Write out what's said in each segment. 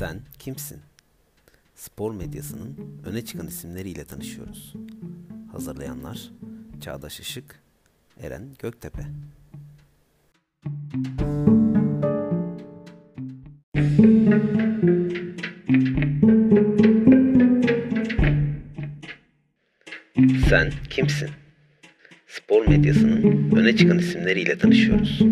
Sen kimsin? Spor medyasının öne çıkan isimleriyle tanışıyoruz. Hazırlayanlar Çağdaş Işık, Eren Göktepe. Sen kimsin? Spor medyasının öne çıkan isimleriyle tanışıyoruz.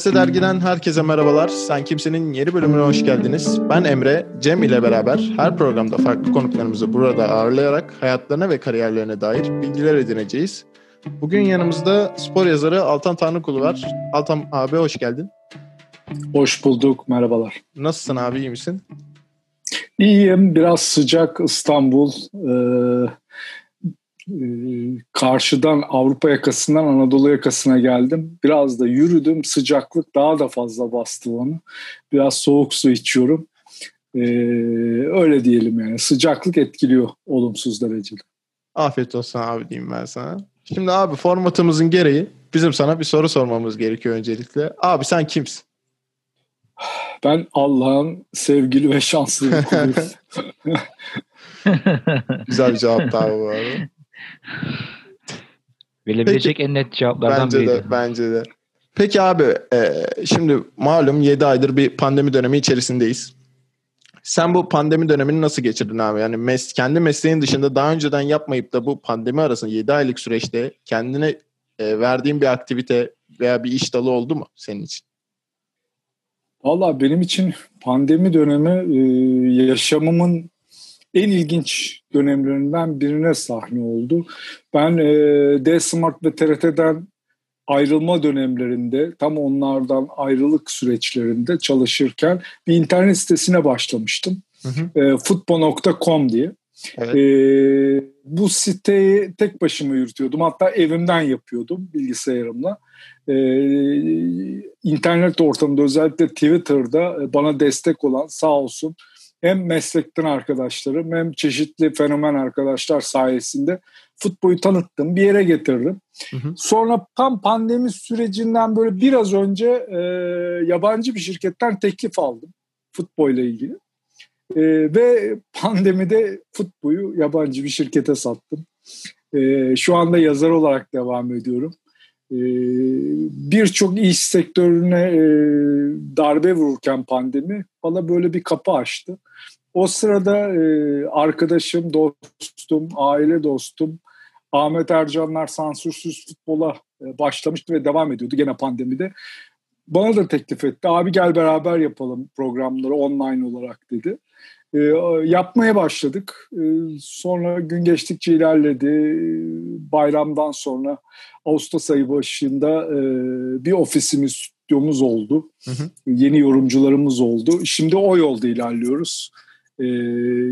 Plase Dergi'den herkese merhabalar. Sen Kimsenin yeni bölümüne hoş geldiniz. Ben Emre, Cem ile beraber her programda farklı konuklarımızı burada ağırlayarak hayatlarına ve kariyerlerine dair bilgiler edineceğiz. Bugün yanımızda spor yazarı Altan Tanrıkulu var. Altan abi hoş geldin. Hoş bulduk, merhabalar. Nasılsın abi, iyi misin? İyiyim, biraz sıcak İstanbul. Ee, karşıdan Avrupa yakasından Anadolu yakasına geldim. Biraz da yürüdüm, sıcaklık daha da fazla bastı onu. Biraz soğuk su içiyorum. Ee, öyle diyelim yani, sıcaklık etkiliyor olumsuz derecede. Afiyet olsun abi diyeyim ben sana. Şimdi abi formatımızın gereği bizim sana bir soru sormamız gerekiyor öncelikle. Abi sen kimsin? Ben Allah'ın sevgili ve şanslı bir. Güzel bir cevap daha bu arada. Verilebilecek en net cevaplardan Bence biriydi. de, bence de. Peki abi, e, şimdi malum 7 aydır bir pandemi dönemi içerisindeyiz. Sen bu pandemi dönemini nasıl geçirdin abi? Yani mes kendi mesleğin dışında daha önceden yapmayıp da bu pandemi arasında 7 aylık süreçte kendine e, verdiğin bir aktivite veya bir iş dalı oldu mu senin için? Valla benim için pandemi dönemi e, yaşamımın en ilginç dönemlerinden birine sahne oldu. Ben e, D-Smart ve TRT'den ayrılma dönemlerinde, tam onlardan ayrılık süreçlerinde çalışırken bir internet sitesine başlamıştım. Hı hı. E, Futbol.com diye. Evet. E, bu siteyi tek başıma yürütüyordum. Hatta evimden yapıyordum bilgisayarımla. E, internet ortamında özellikle Twitter'da bana destek olan sağ olsun hem meslekten arkadaşlarım hem çeşitli fenomen arkadaşlar sayesinde futbolu tanıttım, bir yere getirdim. Hı hı. Sonra tam pandemi sürecinden böyle biraz önce e, yabancı bir şirketten teklif aldım futbolla ilgili. E, ve pandemide futbolu yabancı bir şirkete sattım. E, şu anda yazar olarak devam ediyorum. E, Birçok iş sektörüne e, darbe vururken pandemi bana böyle bir kapı açtı. O sırada e, arkadaşım, dostum, aile dostum Ahmet Ercanlar sansürsüz futbola e, başlamıştı ve devam ediyordu gene pandemide. Bana da teklif etti. Abi gel beraber yapalım programları online olarak dedi. E, yapmaya başladık. E, sonra gün geçtikçe ilerledi. Bayramdan sonra Ağustos ayı başında e, bir ofisimiz, stüdyomuz oldu. Hı hı. Yeni yorumcularımız oldu. Şimdi o yolda ilerliyoruz. E,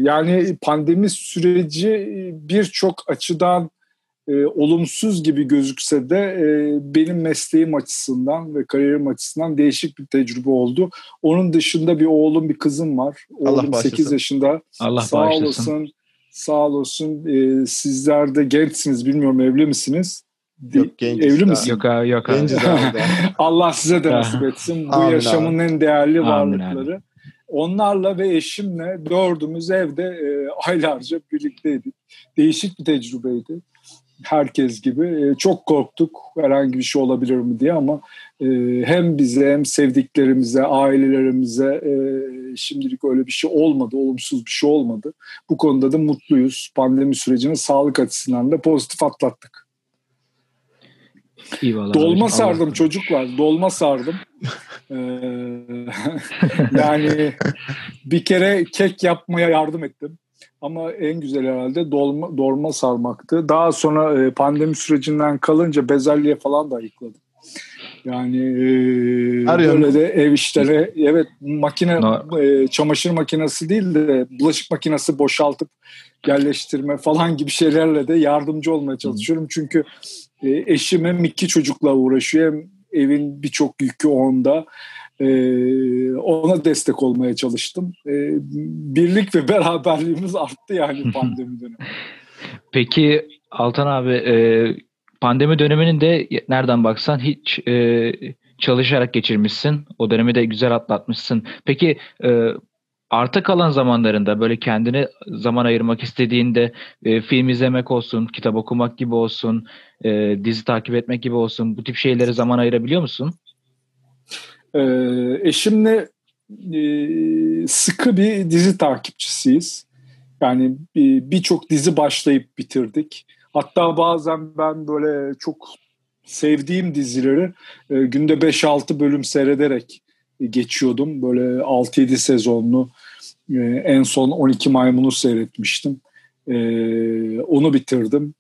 yani pandemi süreci birçok açıdan e, olumsuz gibi gözükse de e, benim mesleğim açısından ve kariyerim açısından değişik bir tecrübe oldu. Onun dışında bir oğlum, bir kızım var. Allah Oğlum bağışlasın. 8 yaşında. Allah Sağ bağışlasın. olasın. Sağ olasın. E, sizler de gençsiniz. Bilmiyorum evli misiniz? Yok, genciz Evli daha. misin? Yok abi yok abi. Abi. Allah size de nasip etsin. Bu Amin yaşamın en değerli Amin varlıkları. Onlarla ve eşimle dördümüz evde e, aylarca birlikteydik. Değişik bir tecrübeydi. Herkes gibi. E, çok korktuk herhangi bir şey olabilir mi diye ama e, hem bize hem sevdiklerimize, ailelerimize e, şimdilik öyle bir şey olmadı. Olumsuz bir şey olmadı. Bu konuda da mutluyuz. Pandemi sürecini sağlık açısından da pozitif atlattık. İyi vallahi Dolma abicim, sardım Allah- çocuklar. Dolma sardım. Ee, yani bir kere kek yapmaya yardım ettim. Ama en güzel herhalde dolma, dolma sarmaktı. Daha sonra e, pandemi sürecinden kalınca bezelye falan da ayıkladım. Yani e, Her böyle de ev işleri evet makine No. e, çamaşır makinesi değil de bulaşık makinesi boşaltıp yerleştirme falan gibi şeylerle de yardımcı olmaya çalışıyorum. Çünkü e, eşim hem iki çocukla uğraşıyor hem evin birçok yükü onda. Ee, ona destek olmaya çalıştım. Ee, birlik ve beraberliğimiz arttı yani pandemi dönemi. Peki Altan abi e, pandemi döneminin de nereden baksan hiç e, çalışarak geçirmişsin. O dönemi de güzel atlatmışsın. Peki e, arta kalan zamanlarında böyle kendine zaman ayırmak istediğinde e, film izlemek olsun, kitap okumak gibi olsun, e, dizi takip etmek gibi olsun bu tip şeylere zaman ayırabiliyor musun? E, eşimle e, sıkı bir dizi takipçisiyiz. Yani birçok dizi başlayıp bitirdik. Hatta bazen ben böyle çok sevdiğim dizileri e, günde 5-6 bölüm seyrederek geçiyordum. Böyle 6-7 sezonlu e, en son 12 Maymun'u seyretmiştim. E, onu bitirdim.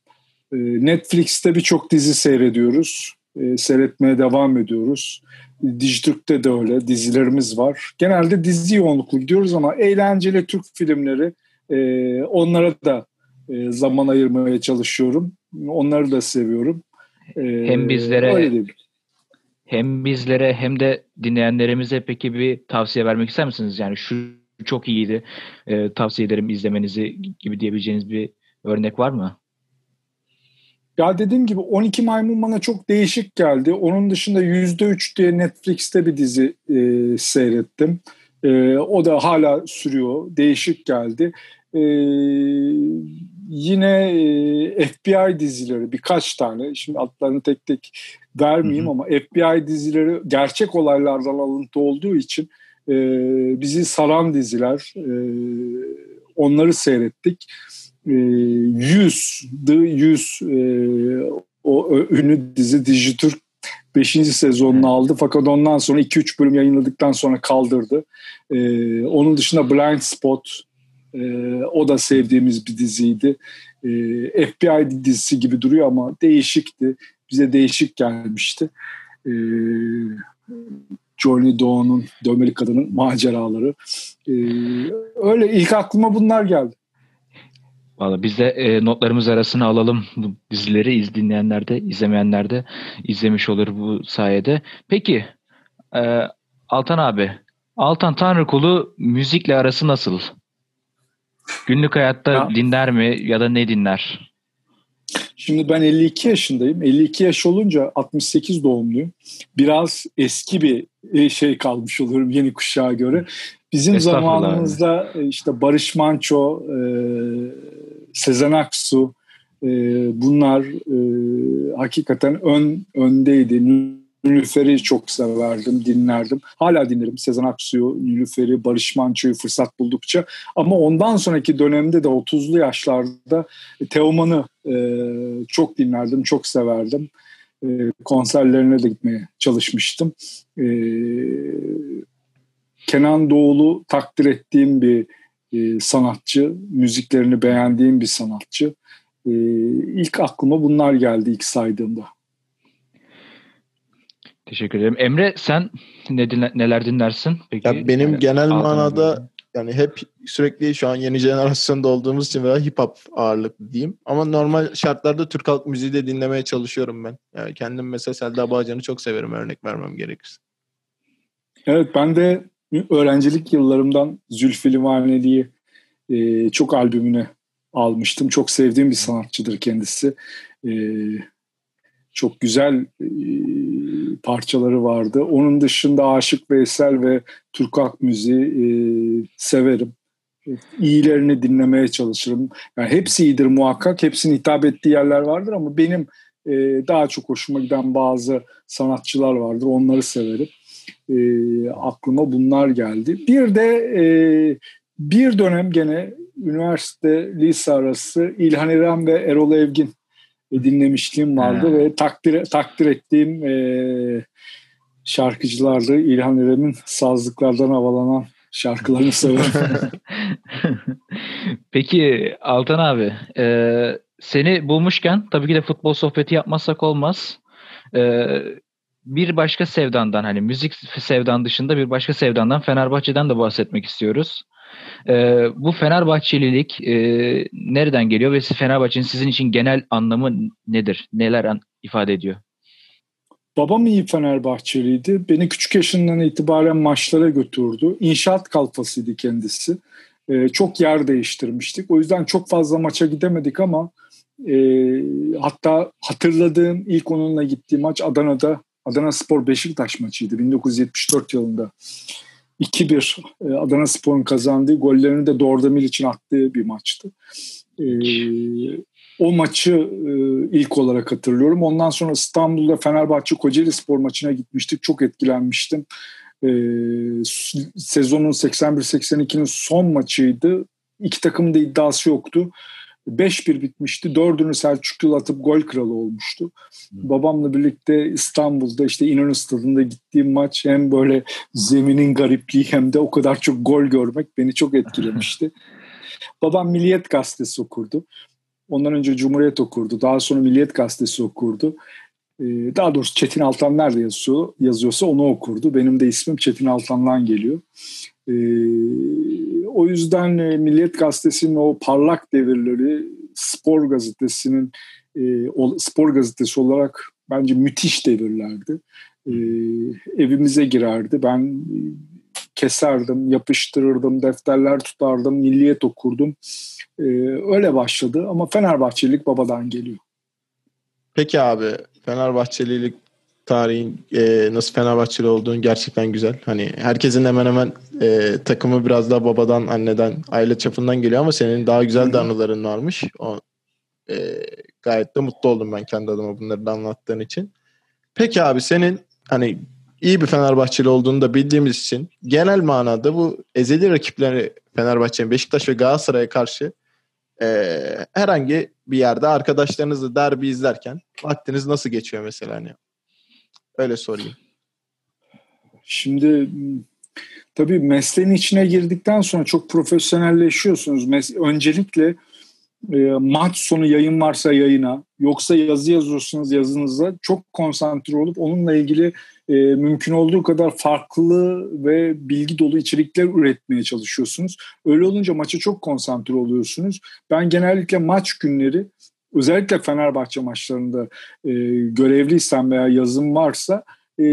E, Netflix'te birçok dizi seyrediyoruz. E, seyretmeye devam ediyoruz. Dijitürk'te de öyle dizilerimiz var. Genelde dizi yoğunluklu gidiyoruz ama eğlenceli Türk filmleri e, onlara da e, zaman ayırmaya çalışıyorum. Onları da seviyorum. E, hem bizlere hem bizlere hem de dinleyenlerimize peki bir tavsiye vermek ister misiniz? Yani şu çok iyiydi. E, tavsiye ederim izlemenizi gibi diyebileceğiniz bir örnek var mı? Ya dediğim gibi 12 Maymun bana çok değişik geldi. Onun dışında %3 diye Netflix'te bir dizi e, seyrettim. E, o da hala sürüyor. Değişik geldi. E, yine e, FBI dizileri birkaç tane. Şimdi adlarını tek tek vermeyeyim hı hı. ama FBI dizileri gerçek olaylardan alıntı olduğu için e, bizi saran diziler. E, onları seyrettik. E, 100, The 100 e, o ünlü dizi Dijitürk 5. sezonunu aldı fakat ondan sonra 2-3 bölüm yayınladıktan sonra kaldırdı. Ee, onun dışında Blind Spot e, o da sevdiğimiz bir diziydi. E, FBI dizisi gibi duruyor ama değişikti. Bize değişik gelmişti. E, Johnny Doe'nun Dövmeli Kadının maceraları. E, öyle ilk aklıma bunlar geldi. Valla biz de e, notlarımız arasına alalım bu dizileri iz dinleyenler de izlemeyenler de izlemiş olur bu sayede. Peki e, Altan abi Altan Tanrıkulu müzikle arası nasıl? Günlük hayatta ya. dinler mi ya da ne dinler? Şimdi ben 52 yaşındayım. 52 yaş olunca 68 doğumluyum. Biraz eski bir e, şey kalmış olurum yeni kuşağa göre. Bizim zamanımızda e, işte Barış Manço, e, Sezen Aksu bunlar hakikaten ön öndeydi. Nülüfer'i çok severdim, dinlerdim. Hala dinlerim Sezen Aksu'yu, Nülüfer'i, Barış Manço'yu fırsat buldukça. Ama ondan sonraki dönemde de 30'lu yaşlarda Teoman'ı e, çok dinlerdim, çok severdim. E, konserlerine de gitmeye çalışmıştım. E, Kenan Doğulu takdir ettiğim bir e, sanatçı, müziklerini beğendiğim bir sanatçı. E, ilk aklıma bunlar geldi ilk saydığımda. Teşekkür ederim. Emre sen ne dinle, neler dinlersin? Peki, ya benim yani, genel manada yani hep sürekli şu an yeni jenerasyonda olduğumuz için veya hip hop ağırlıklı diyeyim. Ama normal şartlarda Türk halk müziği de dinlemeye çalışıyorum ben. Yani kendim mesela Selda Bağcan'ı çok severim örnek vermem gerekirse. Evet ben de öğrencilik yıllarımdan Zülfü Livaneli'yi e, çok albümüne almıştım. Çok sevdiğim bir sanatçıdır kendisi. E, çok güzel e, parçaları vardı. Onun dışında Aşık Veysel ve Türk Halk Müziği e, severim. İyilerini dinlemeye çalışırım. Yani hepsi iyidir muhakkak. Hepsinin hitap ettiği yerler vardır ama benim e, daha çok hoşuma giden bazı sanatçılar vardır. Onları severim. E, aklıma bunlar geldi. Bir de e, bir dönem gene üniversite lise arası İlhan İrem ve Erol Evgin dinlemişliğim vardı ve takdir takdir ettiğim e, şarkıcılardı. İlhan İrem'in sazlıklardan havalanan şarkılarını severim. Peki Altan abi, e, seni bulmuşken tabii ki de futbol sohbeti yapmazsak olmaz. E, bir başka sevdandan hani müzik sevdan dışında bir başka sevdandan Fenerbahçe'den de bahsetmek istiyoruz. E, bu Fenerbahçelilik e, nereden geliyor ve Fenerbahçe'nin sizin için genel anlamı nedir? Neler an, ifade ediyor? babam iyi Fenerbahçeliydi. Beni küçük yaşından itibaren maçlara götürdü. İnşaat kalfasıydı kendisi. E, çok yer değiştirmiştik. O yüzden çok fazla maça gidemedik ama e, hatta hatırladığım ilk onunla gittiğim maç Adana'da Adana Spor Beşiktaş maçıydı 1974 yılında. 2-1 e, Adana Spor'un kazandığı gollerini de Dordemir için attığı bir maçtı. E, o maçı e, ilk olarak hatırlıyorum. Ondan sonra İstanbul'da Fenerbahçe Kocaeli Spor maçına gitmiştik. Çok etkilenmiştim. Sezonun 81-82'nin son maçıydı. İki takımın da iddiası yoktu. 5-1 bitmişti. Dördünü Selçuk Yıl atıp gol kralı olmuştu. Hı. Babamla birlikte İstanbul'da işte İnönü Stadı'nda gittiğim maç hem böyle zeminin garipliği hem de o kadar çok gol görmek beni çok etkilemişti. Babam Milliyet Gazetesi okurdu. Ondan önce Cumhuriyet okurdu. Daha sonra Milliyet Gazetesi okurdu. Ee, daha doğrusu Çetin Altan nerede yazıyor, yazıyorsa onu okurdu. Benim de ismim Çetin Altan'dan geliyor. Ee, o yüzden e, Milliyet Gazetesi'nin o parlak devirleri spor gazetesinin e, spor gazetesi olarak bence müthiş devirlerdi. Ee, evimize girerdi. Ben e, keserdim, yapıştırırdım, defterler tutardım, milliyet okurdum. öyle başladı ama Fenerbahçelilik babadan geliyor. Peki abi Fenerbahçelilik tarihin e, nasıl Fenerbahçeli olduğunu gerçekten güzel. Hani herkesin hemen hemen e, takımı biraz daha babadan, anneden, aile çapından geliyor ama senin daha güzel de anıların varmış. O, e, gayet de mutlu oldum ben kendi adıma bunları da anlattığın için. Peki abi senin hani iyi bir Fenerbahçeli olduğunu da bildiğimiz için genel manada bu ezeli rakipleri Fenerbahçe'nin Beşiktaş ve Galatasaray'a karşı e, herhangi bir yerde arkadaşlarınızla derbi izlerken vaktiniz nasıl geçiyor mesela hani Öyle sorayım. Şimdi tabii mesleğin içine girdikten sonra çok profesyonelleşiyorsunuz. Öncelikle e, maç sonu yayın varsa yayına yoksa yazı yazıyorsunuz yazınıza çok konsantre olup onunla ilgili e, mümkün olduğu kadar farklı ve bilgi dolu içerikler üretmeye çalışıyorsunuz. Öyle olunca maça çok konsantre oluyorsunuz. Ben genellikle maç günleri özellikle Fenerbahçe maçlarında e, görevliysem veya yazım varsa e,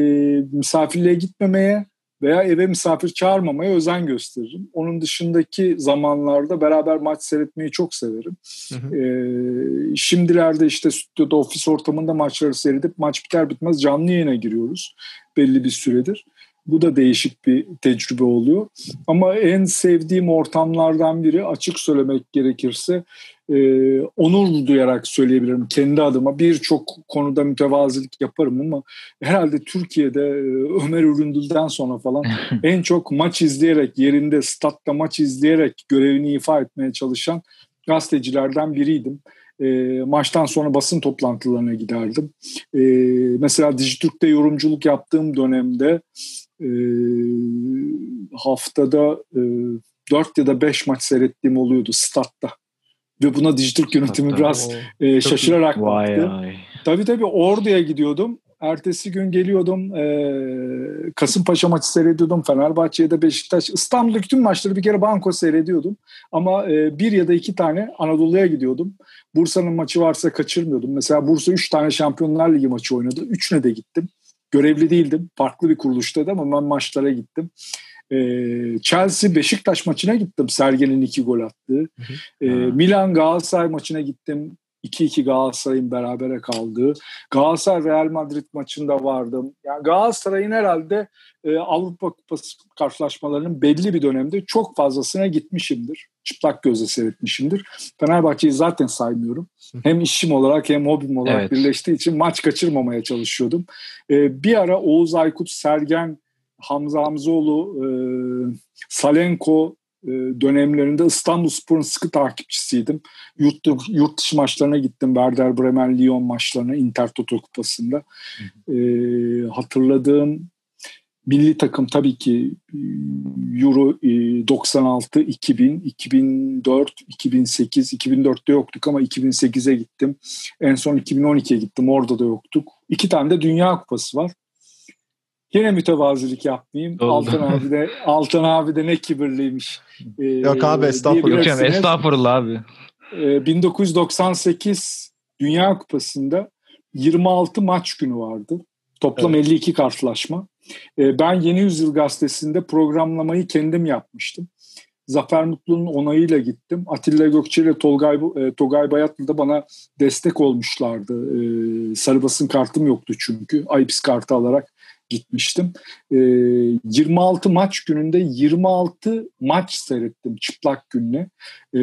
misafirliğe gitmemeye veya eve misafir çağırmamaya özen gösteririm. Onun dışındaki zamanlarda beraber maç seyretmeyi çok severim. Hı hı. Ee, şimdilerde işte stüdyoda ofis ortamında maçları seyredip maç biter bitmez canlı yayına giriyoruz belli bir süredir. Bu da değişik bir tecrübe oluyor. Ama en sevdiğim ortamlardan biri açık söylemek gerekirse e, onur duyarak söyleyebilirim kendi adıma. Birçok konuda mütevazilik yaparım ama herhalde Türkiye'de e, Ömer Üründül'den sonra falan en çok maç izleyerek, yerinde statta maç izleyerek görevini ifa etmeye çalışan gazetecilerden biriydim. E, maçtan sonra basın toplantılarına giderdim. E, mesela Dijitürk'te yorumculuk yaptığım dönemde e, haftada e, 4 ya da 5 maç seyrettiğim oluyordu statta. Ve buna Dijitürk yönetimi Hatta biraz e, şaşırarak vay baktı. Ay. Tabii tabii Ordu'ya gidiyordum. Ertesi gün geliyordum. E, Kasımpaşa maçı seyrediyordum. Fenerbahçe'de Beşiktaş. İstanbul'daki tüm maçları bir kere banko seyrediyordum. Ama e, bir ya da iki tane Anadolu'ya gidiyordum. Bursa'nın maçı varsa kaçırmıyordum. Mesela Bursa üç tane Şampiyonlar Ligi maçı oynadı. Üçüne de gittim. Görevli değildim. Farklı bir kuruluştaydı ama ben maçlara gittim. Ee, Chelsea Beşiktaş maçına gittim. Sergen'in iki gol attığı. Ee, Milan Galatasaray maçına gittim. 2-2 Galatasaray'ın berabere kaldığı. Galatasaray Real Madrid maçında vardım. Yani Galatasaray'ın herhalde e, Avrupa Kupası karşılaşmalarının belli bir dönemde çok fazlasına gitmişimdir. Çıplak gözle seyretmişimdir. Fenerbahçe'yi zaten saymıyorum. Hem işim olarak hem hobim olarak evet. birleştiği için maç kaçırmamaya çalışıyordum. E, bir ara Oğuz Aykut, Sergen, Hamza Hamzoğlu, e, Salenko e, dönemlerinde İstanbul Spor'un sıkı takipçisiydim. Yurt, yurt dışı maçlarına gittim. Werder Bremen Lyon maçlarına Inter Toto Kupası'nda. E, hatırladığım milli takım tabii ki e, Euro 96, 2000, 2004, 2008, 2004'te yoktuk ama 2008'e gittim. En son 2012'ye gittim. Orada da yoktuk. İki tane de Dünya Kupası var. Yine mütevazilik yapmayayım. Oldu. Altan abi de Altan abi de ne kibirliymiş. Ee, Yok abi estağfurullah. Hocam, estağfurullah abi. Ee, 1998 Dünya Kupası'nda 26 maç günü vardı. Toplam evet. 52 karşılaşma. E, ben Yeni Yüzyıl Gazetesi'nde programlamayı kendim yapmıştım. Zafer Mutlu'nun onayıyla gittim. Atilla Gökçe ile Tolgay, e, Togay Bayatlı da bana destek olmuşlardı. E, sarı basın kartım yoktu çünkü. IPS kartı alarak gitmiştim. E, ee, 26 maç gününde 26 maç seyrettim çıplak gününe. E,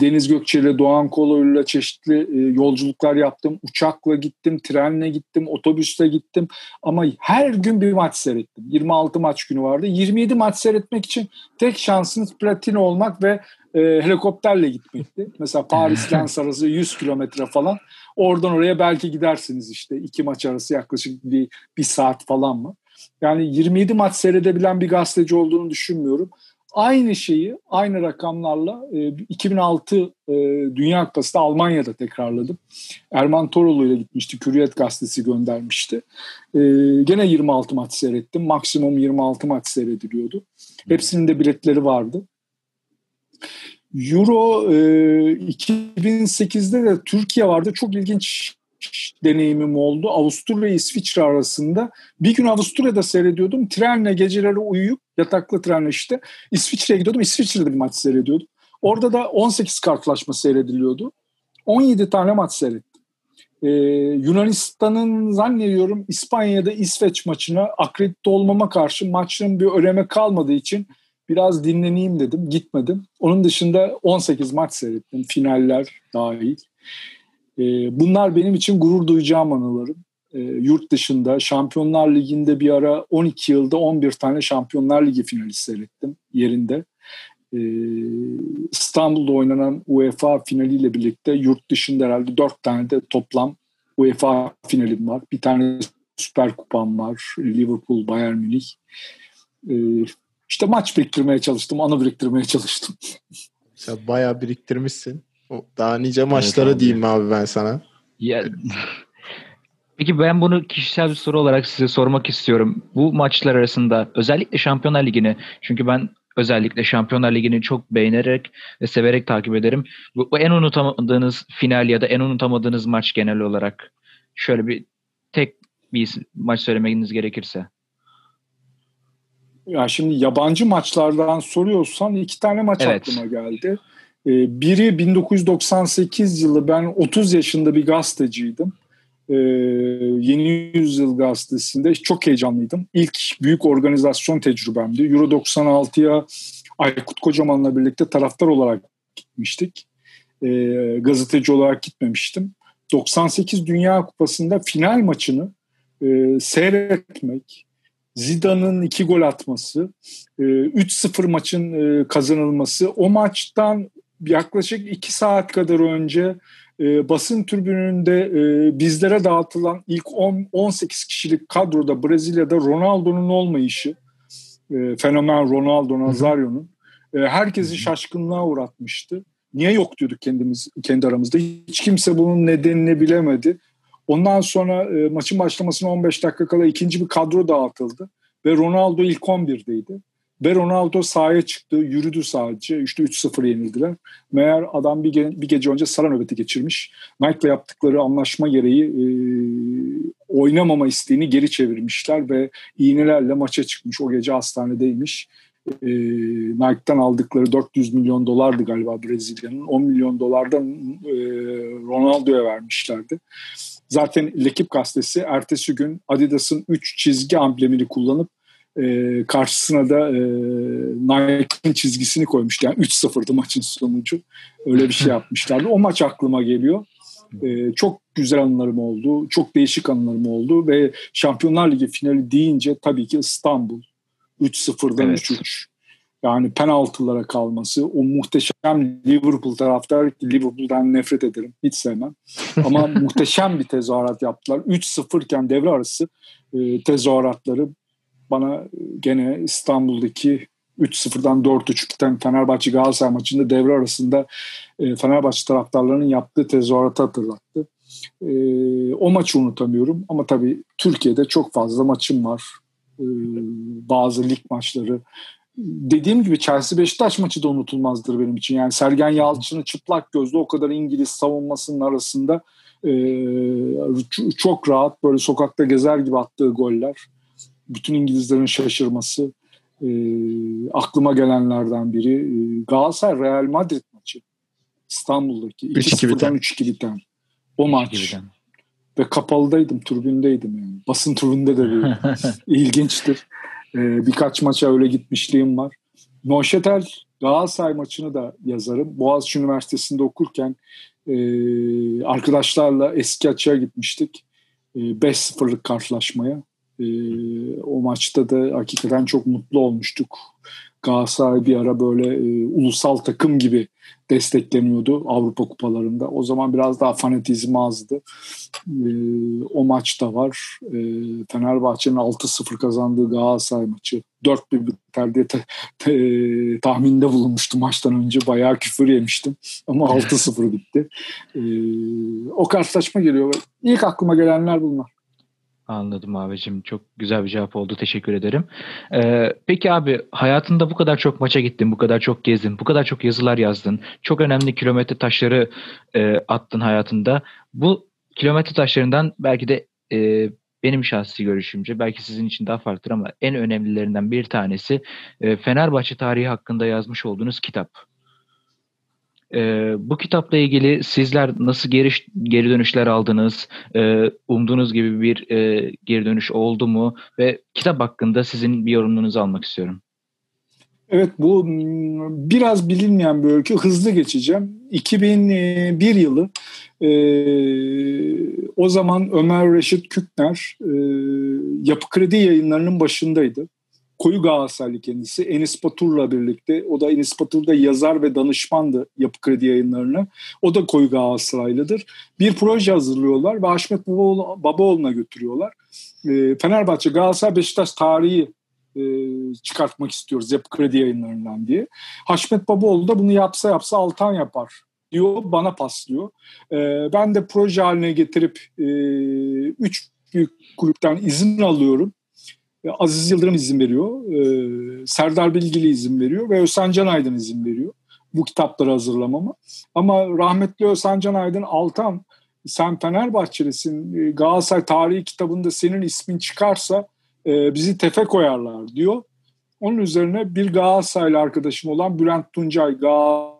Deniz Gökçe ile Doğan Koloğlu çeşitli e, yolculuklar yaptım. Uçakla gittim, trenle gittim, otobüsle gittim. Ama her gün bir maç seyrettim. 26 maç günü vardı. 27 maç seyretmek için tek şansınız platin olmak ve e, helikopterle gitmekti. Mesela Paris Lens arası 100 kilometre falan. Oradan oraya belki gidersiniz işte. iki maç arası yaklaşık bir, bir saat falan mı? Yani 27 maç seyredebilen bir gazeteci olduğunu düşünmüyorum. Aynı şeyi aynı rakamlarla e, 2006 e, Dünya Kupası'nda Almanya'da tekrarladım. Erman Toroğlu ile gitmişti. Hürriyet gazetesi göndermişti. E, gene 26 maç seyrettim. Maksimum 26 maç seyrediliyordu. Hepsinin de biletleri vardı. Euro e, 2008'de de Türkiye vardı. Çok ilginç deneyimim oldu. Avusturya İsviçre arasında. Bir gün Avusturya'da seyrediyordum. Trenle geceleri uyuyup yataklı trenle işte İsviçre'ye gidiyordum. İsviçre'de bir maç seyrediyordum. Orada da 18 kartlaşma seyrediliyordu. 17 tane maç seyrettim. Ee, Yunanistan'ın zannediyorum İspanya'da İsveç maçına akredite olmama karşı maçın bir öneme kalmadığı için biraz dinleneyim dedim. Gitmedim. Onun dışında 18 maç seyrettim. Finaller dahil. E, bunlar benim için gurur duyacağım anılarım. E, yurt dışında Şampiyonlar Ligi'nde bir ara 12 yılda 11 tane Şampiyonlar Ligi finali seyrettim yerinde. E, İstanbul'da oynanan UEFA finaliyle birlikte yurt dışında herhalde 4 tane de toplam UEFA finalim var. Bir tane Süper Kupam var. Liverpool, Bayern Münih. İşte maç biriktirmeye çalıştım, anı biriktirmeye çalıştım. Sen bayağı biriktirmişsin. Daha nice maçlara evet, diyeyim abi ben sana. Ya, Peki ben bunu kişisel bir soru olarak size sormak istiyorum. Bu maçlar arasında özellikle Şampiyonlar Ligi'ni çünkü ben özellikle Şampiyonlar Ligi'ni çok beğenerek ve severek takip ederim. Bu, bu en unutamadığınız final ya da en unutamadığınız maç genel olarak şöyle bir tek bir maç söylemeniz gerekirse. Ya şimdi yabancı maçlardan soruyorsan iki tane maç evet. aklıma geldi. Ee, biri 1998 yılı ben 30 yaşında bir gazeteciydim. Ee, Yeni Yüzyıl gazetesinde çok heyecanlıydım. İlk büyük organizasyon tecrübemdi. Euro 96'ya Aykut Kocaman'la birlikte taraftar olarak gitmiştik. Ee, gazeteci olarak gitmemiştim. 98 Dünya Kupası'nda final maçını e, seyretmek, Zidane'ın iki gol atması, 3-0 e, maçın e, kazanılması, o maçtan yaklaşık iki saat kadar önce e, basın tribününde bizlere dağıtılan ilk 10, 18 kişilik kadroda Brezilya'da Ronaldo'nun olmayışı, fenomen Ronaldo Nazario'nun herkesi şaşkınlığa uğratmıştı. Niye yok diyorduk kendimiz kendi aramızda. Hiç kimse bunun nedenini bilemedi. Ondan sonra e, maçın başlamasına 15 dakika kala ikinci bir kadro dağıtıldı. Ve Ronaldo ilk 11'deydi. Ve Ronaldo sahaya çıktı, yürüdü sadece. İşte 3-0 yenildiler. Meğer adam bir, ge- bir gece önce sara nöbeti geçirmiş. Nike'la yaptıkları anlaşma gereği e, oynamama isteğini geri çevirmişler ve iğnelerle maça çıkmış. O gece hastanedeymiş. E, Nike'dan aldıkları 400 milyon dolardı galiba Brezilya'nın. 10 milyon dolardan e, Ronaldo'ya vermişlerdi. Zaten Lekip gazetesi ertesi gün Adidas'ın 3 çizgi amblemini kullanıp e, karşısına da e, Nike'ın çizgisini koymuştu. Yani 3-0'dı maçın sonucu. Öyle bir şey yapmışlardı. O maç aklıma geliyor. E, çok güzel anılarım oldu. Çok değişik anılarım oldu. Ve Şampiyonlar Ligi finali deyince tabii ki İstanbul. 3-0'dan evet. 3-3. Yani penaltılara kalması, o muhteşem Liverpool taraftar Liverpool'dan nefret ederim. Hiç sevmem. Ama muhteşem bir tezahürat yaptılar. 3-0 iken devre arası e, tezahüratları bana gene İstanbul'daki 3-0'dan 4-3'ten Fenerbahçe Galatasaray maçında devre arasında e, Fenerbahçe taraftarlarının yaptığı tezahüratı hatırlattı. E, o maçı unutamıyorum ama tabii Türkiye'de çok fazla maçım var. E, bazı lig maçları dediğim gibi Chelsea Beşiktaş maçı da unutulmazdır benim için. Yani Sergen Yalçın'ın çıplak gözlü o kadar İngiliz savunmasının arasında e, çok rahat böyle sokakta gezer gibi attığı goller. Bütün İngilizlerin şaşırması. E, aklıma gelenlerden biri e, Galatasaray Real Madrid maçı. İstanbul'daki 2-0'dan 3-2 biten. O maç. Ve kapalıdaydım, tribündeydim yani. Basın tribünde de değil. İlginçtir. Ee, birkaç maça öyle gitmişliğim var. Noşetel Galatasaray maçını da yazarım. Boğaziçi Üniversitesi'nde okurken e, arkadaşlarla eski açığa gitmiştik. E, 5-0'lık karşılaşmaya. E, o maçta da hakikaten çok mutlu olmuştuk. Galatasaray bir ara böyle e, ulusal takım gibi destekleniyordu Avrupa kupalarında. O zaman biraz daha fanatizm azdı. E, o maç da var. E, Fenerbahçe'nin 6-0 kazandığı Galatasaray maçı. 4-1 biter diye te, te, tahminde bulunmuştum maçtan önce. Bayağı küfür yemiştim. Ama 6-0 bitti. E, o karşılaşma geliyor. İlk aklıma gelenler bunlar. Anladım abicim. Çok güzel bir cevap oldu. Teşekkür ederim. Ee, peki abi hayatında bu kadar çok maça gittin, bu kadar çok gezdin, bu kadar çok yazılar yazdın. Çok önemli kilometre taşları e, attın hayatında. Bu kilometre taşlarından belki de e, benim şahsi görüşümce belki sizin için daha farklıdır ama en önemlilerinden bir tanesi e, Fenerbahçe tarihi hakkında yazmış olduğunuz kitap. E, bu kitapla ilgili sizler nasıl geri, geri dönüşler aldınız? E, umduğunuz gibi bir e, geri dönüş oldu mu? Ve kitap hakkında sizin bir yorumunuzu almak istiyorum. Evet bu biraz bilinmeyen bir öykü. Hızlı geçeceğim. 2001 yılı e, o zaman Ömer Reşit Kükner e, Yapı Kredi yayınlarının başındaydı koyu Galatasaraylı kendisi. Enis Batur'la birlikte. O da Enis Batur'da yazar ve danışmandı Yapı Kredi yayınlarına. O da koyu Galatasaraylıdır. Bir proje hazırlıyorlar ve Haşmet Babaoğlu, Babaoğlu'na götürüyorlar. E, Fenerbahçe, Galatasaray, Beşiktaş tarihi e, çıkartmak istiyoruz Yapı Kredi yayınlarından diye. Haşmet Babaoğlu da bunu yapsa yapsa Altan yapar diyor bana paslıyor. E, ben de proje haline getirip e, üç büyük kulüpten izin alıyorum Aziz Yıldırım izin veriyor, e, Serdar Bilgili izin veriyor ve Özcan Can Aydın izin veriyor bu kitapları hazırlamama. Ama rahmetli Özcan Can Aydın Altan sen Fenerbahçelisin e, Galatasaray tarihi kitabında senin ismin çıkarsa e, bizi tefe koyarlar diyor. Onun üzerine bir Galatasaraylı arkadaşım olan Bülent Tuncay Galatasaray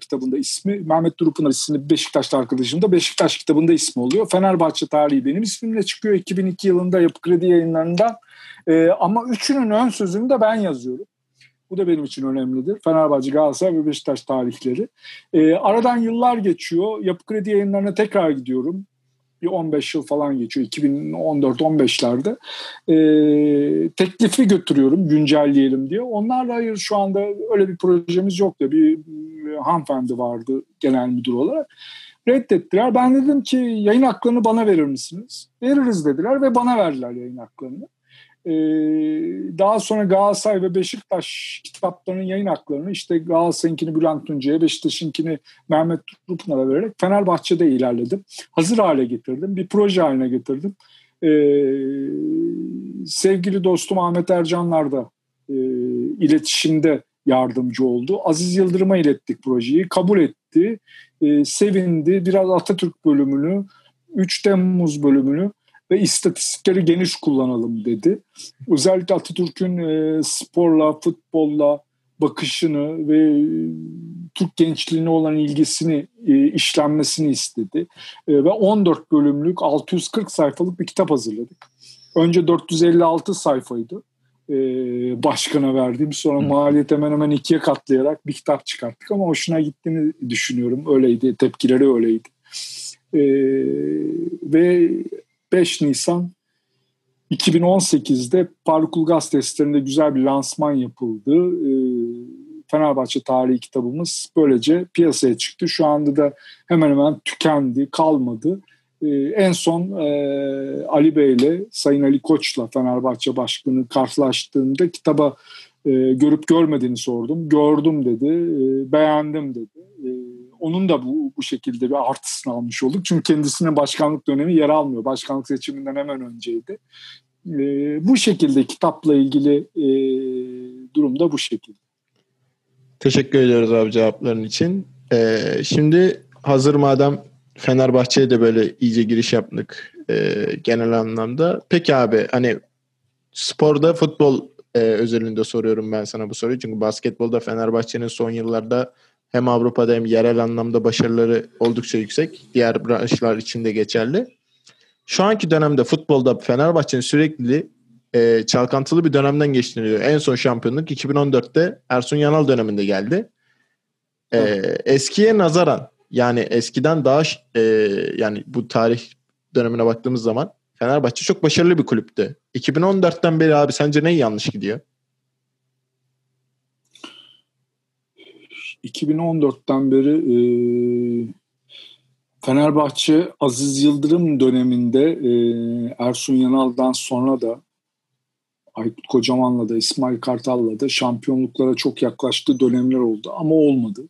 kitabında ismi, Mehmet Durupınar isimli Beşiktaş'ta arkadaşım da Beşiktaş kitabında ismi oluyor. Fenerbahçe tarihi benim ismimle çıkıyor 2002 yılında Yapı Kredi yayınlarından e, ama üçünün ön sözünü de ben yazıyorum. Bu da benim için önemlidir. Fenerbahçe, Galatasaray ve Beşiktaş tarihleri. E, aradan yıllar geçiyor. Yapı Kredi yayınlarına tekrar gidiyorum. Bir 15 yıl falan geçiyor. 2014-15'lerde. E, teklifi götürüyorum güncelleyelim diye. Onlarla hayır şu anda öyle bir projemiz yok da bir hanımefendi vardı genel müdür olarak reddettiler. Ben dedim ki yayın haklarını bana verir misiniz? Veririz dediler ve bana verdiler yayın haklarını. Ee, daha sonra Galatasaray ve Beşiktaş kitaplarının yayın haklarını işte Galatasaray'ınkini Bülent Tuncay'a, Beşiktaş'ınkini Mehmet Rupnar'a vererek Fenerbahçe'de ilerledim. Hazır hale getirdim. Bir proje haline getirdim. Ee, sevgili dostum Ahmet Ercanlar da e, iletişimde yardımcı oldu. Aziz Yıldırım'a ilettik projeyi. Kabul etti. E, sevindi. Biraz Atatürk bölümünü, 3 Temmuz bölümünü ve istatistikleri geniş kullanalım dedi. Özellikle Atatürk'ün e, sporla, futbolla bakışını ve Türk gençliğine olan ilgisini e, işlenmesini istedi. E, ve 14 bölümlük 640 sayfalık bir kitap hazırladık. Önce 456 sayfaydı e, başkana verdiğim. Sonra Hı. maliyet hemen hemen ikiye katlayarak bir kitap çıkarttık ama hoşuna gittiğini düşünüyorum. Öyleydi, tepkileri öyleydi. E, ve 5 Nisan 2018'de Parkul Gazetesi'nde güzel bir lansman yapıldı. Ee, Fenerbahçe tarihi kitabımız böylece piyasaya çıktı. Şu anda da hemen hemen tükendi, kalmadı. Ee, en son e, Ali Bey ile Sayın Ali Koç'la Fenerbahçe Başkanı karşılaştığımda kitaba e, görüp görmediğini sordum. Gördüm dedi, e, beğendim dedi onun da bu, bu şekilde bir artısını almış olduk. Çünkü kendisinin başkanlık dönemi yer almıyor. Başkanlık seçiminden hemen önceydi. E, bu şekilde kitapla ilgili e, durum da bu şekilde. Teşekkür ediyoruz abi cevapların için. Ee, şimdi hazır madem Fenerbahçe'ye de böyle iyice giriş yaptık e, genel anlamda. Peki abi hani sporda futbol e, özelinde soruyorum ben sana bu soruyu. Çünkü basketbolda Fenerbahçe'nin son yıllarda hem Avrupa'da hem yerel anlamda başarıları oldukça yüksek. Diğer branşlar için de geçerli. Şu anki dönemde futbolda Fenerbahçe'nin sürekli e, çalkantılı bir dönemden geçtiğini En son şampiyonluk 2014'te Ersun Yanal döneminde geldi. E, eskiye nazaran yani eskiden daha e, yani bu tarih dönemine baktığımız zaman Fenerbahçe çok başarılı bir kulüptü. 2014'ten beri abi sence ne yanlış gidiyor? 2014'ten beri e, Fenerbahçe Aziz Yıldırım döneminde e, Ersun Yanal'dan sonra da Aykut Kocaman'la da İsmail Kartal'la da şampiyonluklara çok yaklaştığı dönemler oldu ama olmadı.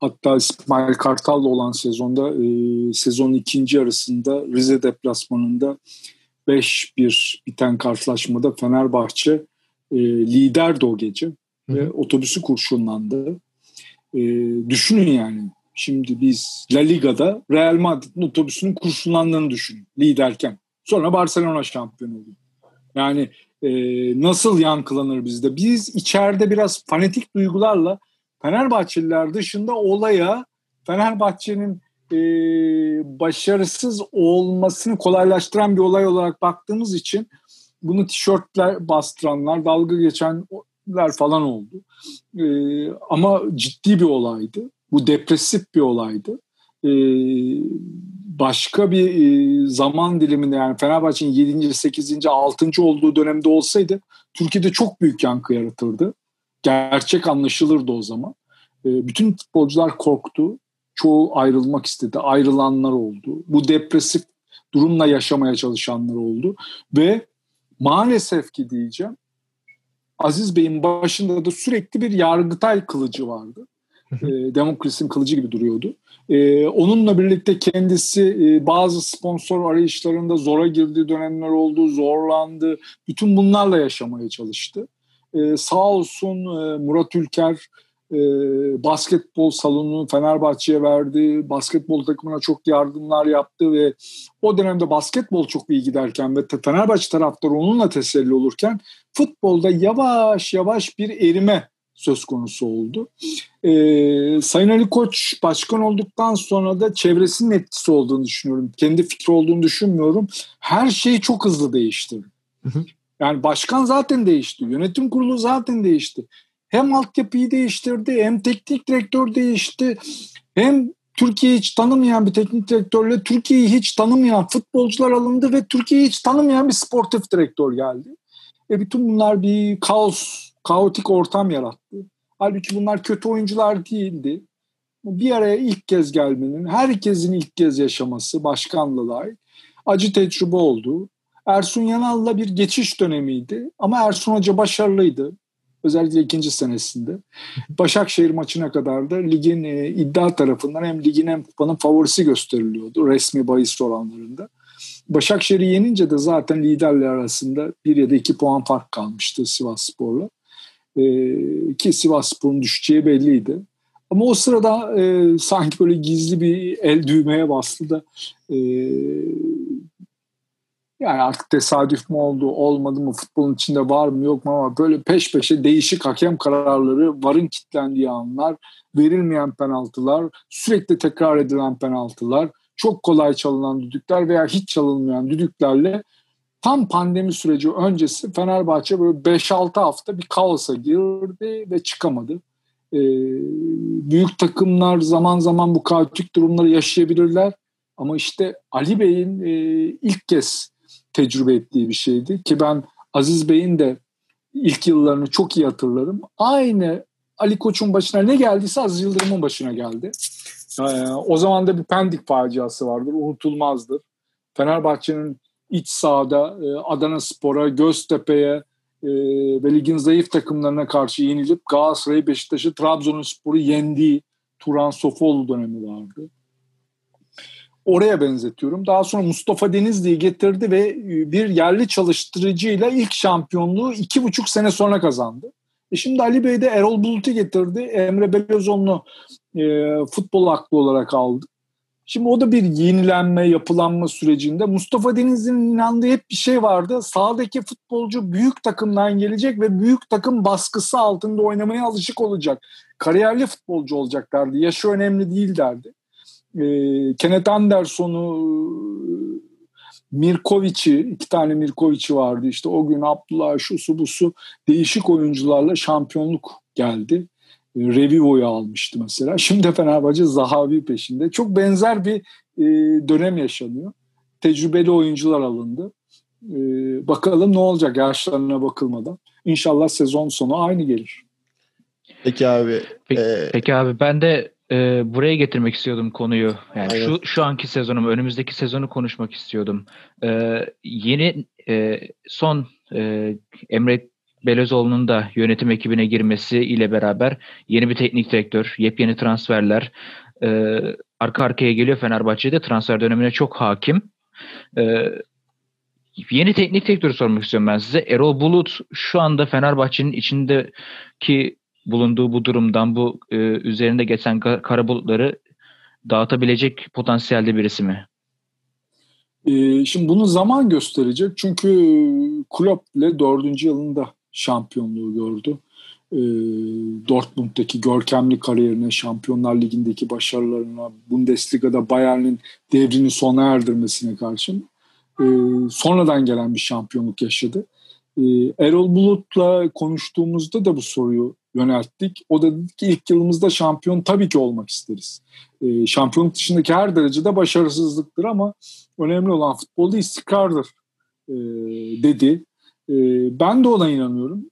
Hatta İsmail Kartal'la olan sezonda e, sezonun ikinci yarısında Rize deplasmanında 5-1 biten karşılaşmada Fenerbahçe e, liderdi o gece ve otobüsü kurşunlandı. E, düşünün yani şimdi biz La Liga'da Real Madrid'in otobüsünün kurşunlandığını düşünün liderken. Sonra Barcelona şampiyon oldu. Yani e, nasıl yankılanır bizde? Biz içeride biraz fanatik duygularla Fenerbahçeliler dışında olaya Fenerbahçe'nin e, başarısız olmasını kolaylaştıran bir olay olarak baktığımız için bunu tişörtler bastıranlar, dalga geçenler falan oldu. E, ama ciddi bir olaydı. Bu depresif bir olaydı. E, başka bir e, zaman diliminde yani Fenerbahçe'nin 7. 8. 6. olduğu dönemde olsaydı Türkiye'de çok büyük yankı yaratırdı. Gerçek anlaşılırdı o zaman. E, bütün futbolcular korktu. Çoğu ayrılmak istedi. Ayrılanlar oldu. Bu depresif durumla yaşamaya çalışanlar oldu. Ve maalesef ki diyeceğim Aziz Bey'in başında da sürekli bir yargıtay kılıcı vardı. e, Demokrasinin kılıcı gibi duruyordu. E, onunla birlikte kendisi e, bazı sponsor arayışlarında zora girdiği dönemler oldu, zorlandı. Bütün bunlarla yaşamaya çalıştı. E, sağ olsun e, Murat Ülker e, basketbol salonunu Fenerbahçe'ye verdi. Basketbol takımına çok yardımlar yaptı ve o dönemde basketbol çok iyi giderken ve Fenerbahçe taraftarı onunla teselli olurken futbolda yavaş yavaş bir erime söz konusu oldu. Ee, Sayın Ali Koç başkan olduktan sonra da çevresinin etkisi olduğunu düşünüyorum. Kendi fikri olduğunu düşünmüyorum. Her şey çok hızlı değişti. Yani başkan zaten değişti. Yönetim kurulu zaten değişti. Hem altyapıyı değiştirdi hem teknik direktör değişti. Hem Türkiye'yi hiç tanımayan bir teknik direktörle Türkiye'yi hiç tanımayan futbolcular alındı ve Türkiye'yi hiç tanımayan bir sportif direktör geldi. E bütün bunlar bir kaos kaotik ortam yarattı. Halbuki bunlar kötü oyuncular değildi. Bir araya ilk kez gelmenin, herkesin ilk kez yaşaması başkanla dair acı tecrübe oldu. Ersun Yanal'la bir geçiş dönemiydi ama Ersun Hoca başarılıydı. Özellikle ikinci senesinde. Başakşehir maçına kadar da ligin e, iddia tarafından hem ligin hem kupanın favorisi gösteriliyordu resmi bahis oranlarında. Başakşehir'i yenince de zaten liderler arasında bir ya da iki puan fark kalmıştı Sivas Spor'la e, ki Sivasspor'un düşeceği belliydi. Ama o sırada e, sanki böyle gizli bir el düğmeye bastı da e, yani artık tesadüf mü oldu, olmadı mı, futbolun içinde var mı yok mu ama böyle peş peşe değişik hakem kararları, varın kitlendiği anlar, verilmeyen penaltılar, sürekli tekrar edilen penaltılar, çok kolay çalınan düdükler veya hiç çalınmayan düdüklerle tam pandemi süreci öncesi Fenerbahçe böyle 5-6 hafta bir kaosa girdi ve çıkamadı. Ee, büyük takımlar zaman zaman bu kaotik durumları yaşayabilirler. Ama işte Ali Bey'in e, ilk kez tecrübe ettiği bir şeydi ki ben Aziz Bey'in de ilk yıllarını çok iyi hatırlarım. Aynı Ali Koç'un başına ne geldiyse Aziz Yıldırım'ın başına geldi. Ee, o zaman da bir Pendik faciası vardır, unutulmazdır. Fenerbahçe'nin iç sahada e, Adana Spor'a, Göztepe'ye e, ve ligin zayıf takımlarına karşı yenilip Galatasaray, Beşiktaş'ı, Trabzonspor'u yendiği Turan Sofoğlu dönemi vardı. Oraya benzetiyorum. Daha sonra Mustafa Denizli'yi getirdi ve bir yerli çalıştırıcıyla ilk şampiyonluğu iki buçuk sene sonra kazandı. E şimdi Ali Bey de Erol Bulut'u getirdi. Emre Belözoğlu'nu e, futbol aklı olarak aldı. Şimdi o da bir yenilenme, yapılanma sürecinde. Mustafa Denizli'nin inandığı hep bir şey vardı. Sağdaki futbolcu büyük takımdan gelecek ve büyük takım baskısı altında oynamaya alışık olacak. Kariyerli futbolcu olacak derdi. Yaşı önemli değil derdi. Ee, Kenneth Anderson'u Mirkovic'i, iki tane Mirkovic'i vardı işte o gün Abdullah şusu busu değişik oyuncularla şampiyonluk geldi. Revivo'yu almıştı mesela. Şimdi Fenerbahçe Zahavi peşinde. Çok benzer bir e, dönem yaşanıyor. Tecrübeli oyuncular alındı. E, bakalım ne olacak yaşlarına bakılmadan. İnşallah sezon sonu aynı gelir. Peki abi. Peki, e, peki abi ben de e, buraya getirmek istiyordum konuyu. Yani Evet. şu şu anki sezonum, önümüzdeki sezonu konuşmak istiyordum. E, yeni e, son e, Emre Belözoğlu'nun da yönetim ekibine girmesi ile beraber yeni bir teknik direktör, yepyeni transferler e, arka arkaya geliyor Fenerbahçe'de transfer dönemine çok hakim. E, yeni teknik direktörü sormak istiyorum ben size. Erol Bulut şu anda Fenerbahçe'nin içindeki bulunduğu bu durumdan, bu e, üzerinde geçen ka- kara bulutları dağıtabilecek potansiyelde birisi mi? Ee, şimdi bunu zaman gösterecek. Çünkü Klopp ile dördüncü yılında şampiyonluğu gördü. Ee, Dortmund'daki görkemli kariyerine, Şampiyonlar Ligi'ndeki başarılarına, Bundesliga'da Bayern'in devrini sona erdirmesine karşın e, sonradan gelen bir şampiyonluk yaşadı. Ee, Erol Bulut'la konuştuğumuzda da bu soruyu yönelttik. O da dedi ki ilk yılımızda şampiyon tabii ki olmak isteriz. Ee, şampiyonluk dışındaki her derecede başarısızlıktır ama önemli olan futbolda istikrardır e, dedi. E, ben de ona inanıyorum.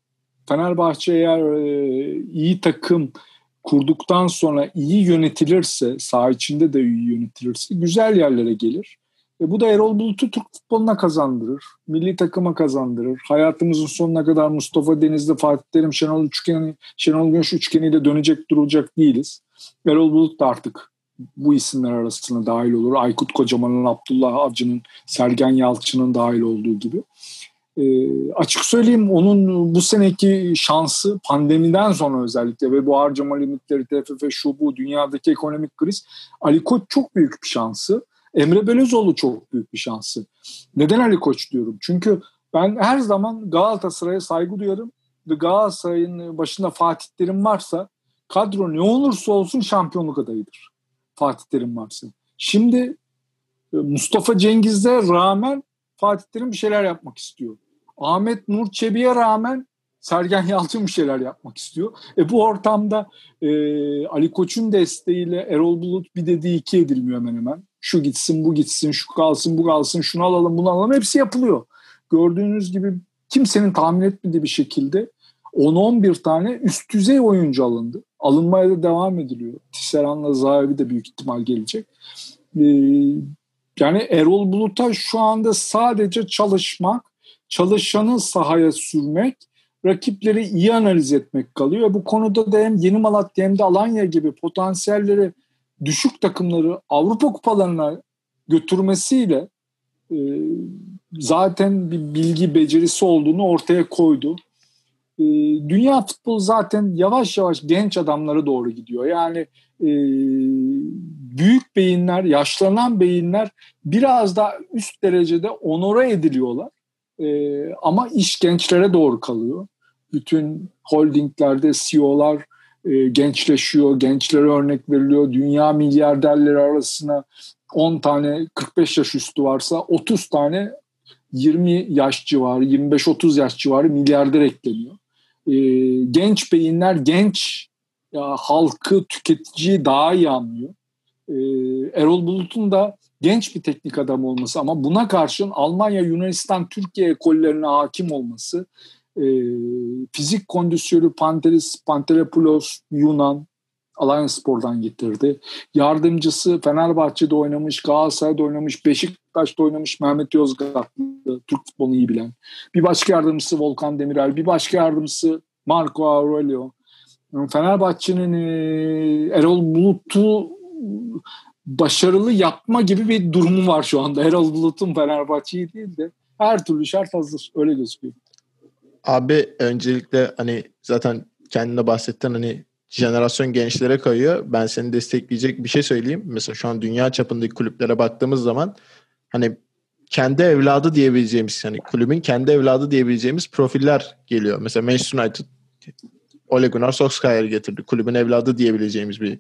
Fenerbahçe eğer e, iyi takım kurduktan sonra iyi yönetilirse, saha içinde de iyi yönetilirse güzel yerlere gelir. E, bu da Erol Bulut'u Türk futboluna kazandırır. Milli takıma kazandırır. Hayatımızın sonuna kadar Mustafa Denizli, Fatih Terim, Şenol, Üçgeni, Şenol Güneş üçgeniyle dönecek durulacak değiliz. Erol Bulut da artık bu isimler arasına dahil olur. Aykut Kocaman'ın, Abdullah Avcı'nın, Sergen Yalçın'ın dahil olduğu gibi. E, açık söyleyeyim onun bu seneki şansı pandemiden sonra özellikle ve bu harcama limitleri, TFF, şu bu dünyadaki ekonomik kriz Ali Koç çok büyük bir şansı. Emre Belözoğlu çok büyük bir şansı. Neden Ali Koç diyorum? Çünkü ben her zaman Galatasaray'a saygı duyarım. Galatasaray'ın başında Fatih Terim varsa kadro ne olursa olsun şampiyonluk adayıdır. Fatih Terim varsa. Şimdi e, Mustafa Cengiz'e rağmen Fatih Terim bir şeyler yapmak istiyor. Ahmet Nur Çebi'ye rağmen Sergen Yalçın bir şeyler yapmak istiyor. E bu ortamda e, Ali Koç'un desteğiyle Erol Bulut bir dediği iki edilmiyor hemen hemen. Şu gitsin, bu gitsin, şu kalsın, bu kalsın, şunu alalım, bunu alalım. Hepsi yapılıyor. Gördüğünüz gibi kimsenin tahmin etmediği bir şekilde 10-11 tane üst düzey oyuncu alındı. Alınmaya da devam ediliyor. Tisserand'la Zahavi de büyük ihtimal gelecek. Ee, yani Erol Bulut'a şu anda sadece çalışmak, çalışanı sahaya sürmek, rakipleri iyi analiz etmek kalıyor. Bu konuda da hem Yeni Malatya hem de Alanya gibi potansiyelleri düşük takımları Avrupa kupalarına götürmesiyle e, zaten bir bilgi becerisi olduğunu ortaya koydu. E, dünya futbolu zaten yavaş yavaş genç adamlara doğru gidiyor. Yani e, büyük beyinler, yaşlanan beyinler biraz daha üst derecede onora ediliyorlar. E, ama iş gençlere doğru kalıyor. Bütün holdinglerde CEO'lar e, gençleşiyor, gençlere örnek veriliyor. Dünya milyarderleri arasına 10 tane 45 yaş üstü varsa 30 tane 20 yaş civarı, 25-30 yaş civarı milyarder ekleniyor. E, genç beyinler genç ya, halkı, tüketiciyi daha iyi anlıyor. E, Erol Bulut'un da genç bir teknik adam olması ama buna karşın Almanya, Yunanistan, Türkiye ekollerine hakim olması, e, fizik kondisyonu Pantelis, Panteropoulos, Yunan, Alanya Spor'dan getirdi. Yardımcısı Fenerbahçe'de oynamış, Galatasaray'da oynamış, Beşiktaş'ta oynamış Mehmet Yozgatlı, Türk futbolunu iyi bilen. Bir başka yardımcısı Volkan Demirel, bir başka yardımcısı Marco Aurelio. Fenerbahçe'nin e, Erol Bulut'u başarılı yapma gibi bir durumu var şu anda. Erol Bulut'un Fenerbahçe'yi değil de her türlü şart hazır. Öyle gözüküyor. Abi öncelikle hani zaten kendine bahsettin hani jenerasyon gençlere kayıyor. Ben seni destekleyecek bir şey söyleyeyim. Mesela şu an dünya çapındaki kulüplere baktığımız zaman hani kendi evladı diyebileceğimiz yani kulübün kendi evladı diyebileceğimiz profiller geliyor. Mesela Manchester United Ole Gunnar Solskjaer'i getirdi. Kulübün evladı diyebileceğimiz bir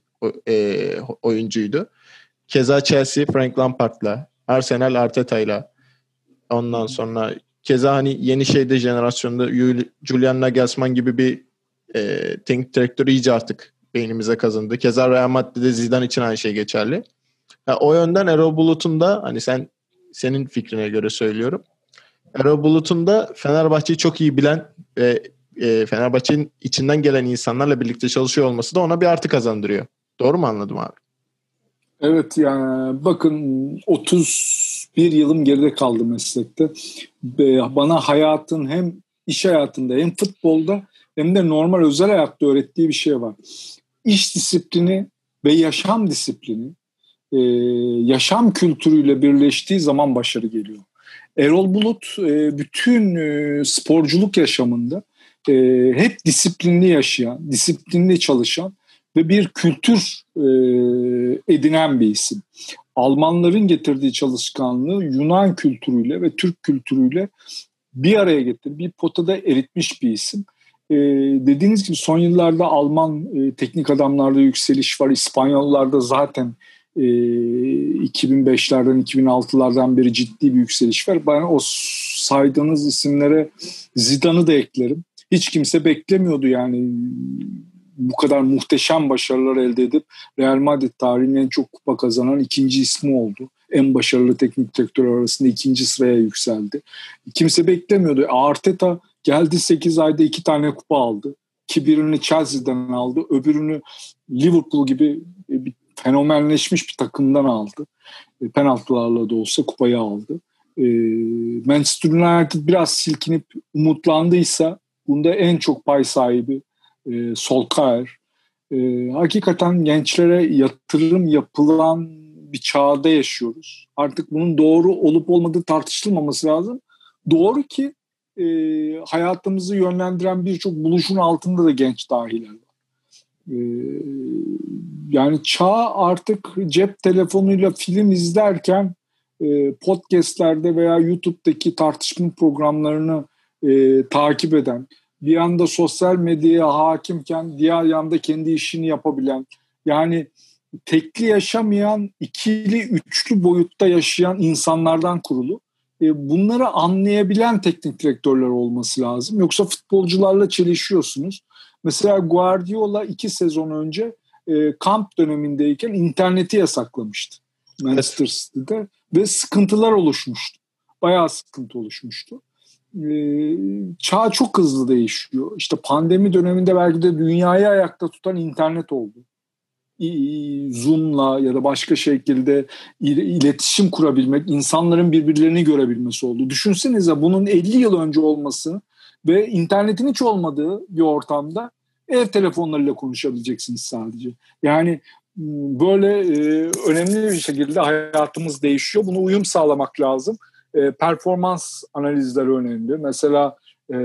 e, oyuncuydu. Keza Chelsea Frank Lampard'la, Arsenal Arteta'yla ondan sonra keza hani yeni şeyde jenerasyonda Julian Nagelsmann gibi bir e, teknik direktörü iyice artık beynimize kazındı. Keza Real Madrid'de Zidane için aynı şey geçerli. Yani o yönden Erol Bulut'un da hani sen senin fikrine göre söylüyorum. Erol Bulut'un da Fenerbahçe'yi çok iyi bilen ve e, Fenerbahçe'nin içinden gelen insanlarla birlikte çalışıyor olması da ona bir artı kazandırıyor. Doğru mu anladım abi? Evet yani bakın 31 yılım geride kaldı meslekte. Bana hayatın hem iş hayatında hem futbolda hem de normal özel hayatta öğrettiği bir şey var. İş disiplini ve yaşam disiplini e, yaşam kültürüyle birleştiği zaman başarı geliyor. Erol Bulut e, bütün e, sporculuk yaşamında hep disiplinli yaşayan, disiplinli çalışan ve bir kültür edinen bir isim. Almanların getirdiği çalışkanlığı Yunan kültürüyle ve Türk kültürüyle bir araya getirip bir potada eritmiş bir isim. Ee, dediğiniz gibi son yıllarda Alman e, teknik adamlarda yükseliş var. İspanyollarda zaten e, 2005'lerden 2006'lardan beri ciddi bir yükseliş var. Ben o saydığınız isimlere Zidane'ı da eklerim. Hiç kimse beklemiyordu yani bu kadar muhteşem başarılar elde edip Real Madrid tarihinin en çok kupa kazanan ikinci ismi oldu. En başarılı teknik direktör arasında ikinci sıraya yükseldi. Kimse beklemiyordu. Arteta geldi 8 ayda iki tane kupa aldı. Ki birini Chelsea'den aldı. Öbürünü Liverpool gibi bir fenomenleşmiş bir takımdan aldı. E, penaltılarla da olsa kupayı aldı. E, Manchester United biraz silkinip umutlandıysa bunda en çok pay sahibi e, Solskjaer. E, hakikaten gençlere yatırım yapılan bir çağda yaşıyoruz. Artık bunun doğru olup olmadığı tartışılmaması lazım. Doğru ki e, hayatımızı yönlendiren birçok buluşun altında da genç dahiler var. E, yani çağ artık cep telefonuyla film izlerken e, podcastlerde veya YouTube'daki tartışma programlarını e, takip eden, bir anda sosyal medyaya hakimken diğer yanda kendi işini yapabilen yani tekli yaşamayan ikili üçlü boyutta yaşayan insanlardan kurulu. E, bunları anlayabilen teknik direktörler olması lazım. Yoksa futbolcularla çelişiyorsunuz. Mesela Guardiola iki sezon önce e, kamp dönemindeyken interneti yasaklamıştı. Manchester City'de ve sıkıntılar oluşmuştu. Bayağı sıkıntı oluşmuştu. Ee, çağ çok hızlı değişiyor. İşte pandemi döneminde belki de dünyayı ayakta tutan internet oldu. Zoom'la ya da başka şekilde iletişim kurabilmek, insanların birbirlerini görebilmesi oldu. Düşünsenize bunun 50 yıl önce olması ve internetin hiç olmadığı bir ortamda ev telefonlarıyla konuşabileceksiniz sadece. Yani böyle e, önemli bir şekilde hayatımız değişiyor. Bunu uyum sağlamak lazım e, performans analizleri önemli. Mesela e,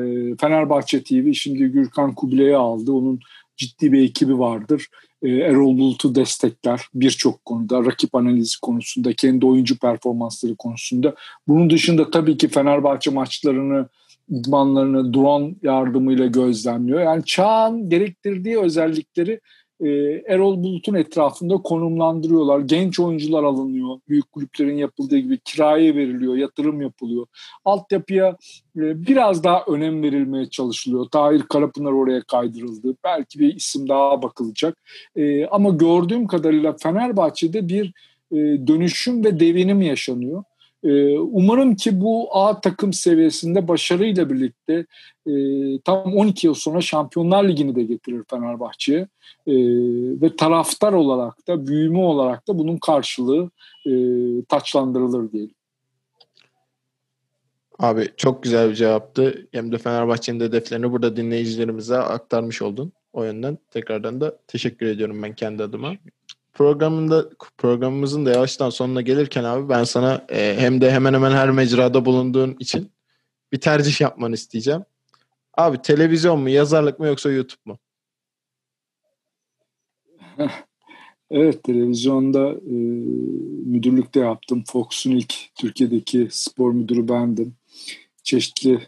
Fenerbahçe TV şimdi Gürkan Kubilay'ı aldı. Onun ciddi bir ekibi vardır. E, Erol Bulut'u destekler birçok konuda. Rakip analizi konusunda, kendi oyuncu performansları konusunda. Bunun dışında tabii ki Fenerbahçe maçlarını idmanlarını drone yardımıyla gözlemliyor. Yani çağın gerektirdiği özellikleri e, Erol Bulut'un etrafında konumlandırıyorlar. Genç oyuncular alınıyor. Büyük kulüplerin yapıldığı gibi kiraya veriliyor, yatırım yapılıyor. Altyapıya e, biraz daha önem verilmeye çalışılıyor. Tahir Karapınar oraya kaydırıldı. Belki bir isim daha bakılacak. E, ama gördüğüm kadarıyla Fenerbahçe'de bir dönüşüm ve devinim yaşanıyor. Ee, umarım ki bu A takım seviyesinde başarıyla birlikte e, tam 12 yıl sonra Şampiyonlar Ligi'ni de getirir Fenerbahçe'ye. E, ve taraftar olarak da büyüme olarak da bunun karşılığı e, taçlandırılır diyelim. Abi çok güzel bir cevaptı. Hem de Fenerbahçe'nin hedeflerini burada dinleyicilerimize aktarmış oldun. O yönden tekrardan da teşekkür ediyorum ben kendi adıma programında programımızın da yavaştan sonuna gelirken abi ben sana e, hem de hemen hemen her mecrada bulunduğun için bir tercih yapmanı isteyeceğim. Abi televizyon mu, yazarlık mı yoksa YouTube mu? Evet televizyonda e, müdürlükte yaptım. Fox'un ilk Türkiye'deki spor müdürü bendim. Çeşitli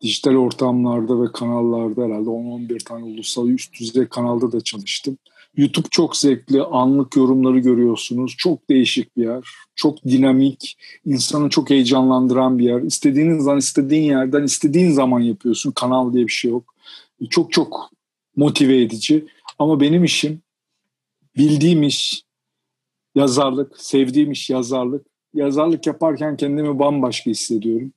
dijital ortamlarda ve kanallarda herhalde 10-11 tane ulusal üst düzey kanalda da çalıştım. YouTube çok zevkli, anlık yorumları görüyorsunuz. Çok değişik bir yer, çok dinamik, insanı çok heyecanlandıran bir yer. İstediğiniz zaman, istediğin yerden, istediğin zaman yapıyorsun. Kanal diye bir şey yok. Çok çok motive edici. Ama benim işim bildiğim iş yazarlık, sevdiğim iş yazarlık. Yazarlık yaparken kendimi bambaşka hissediyorum.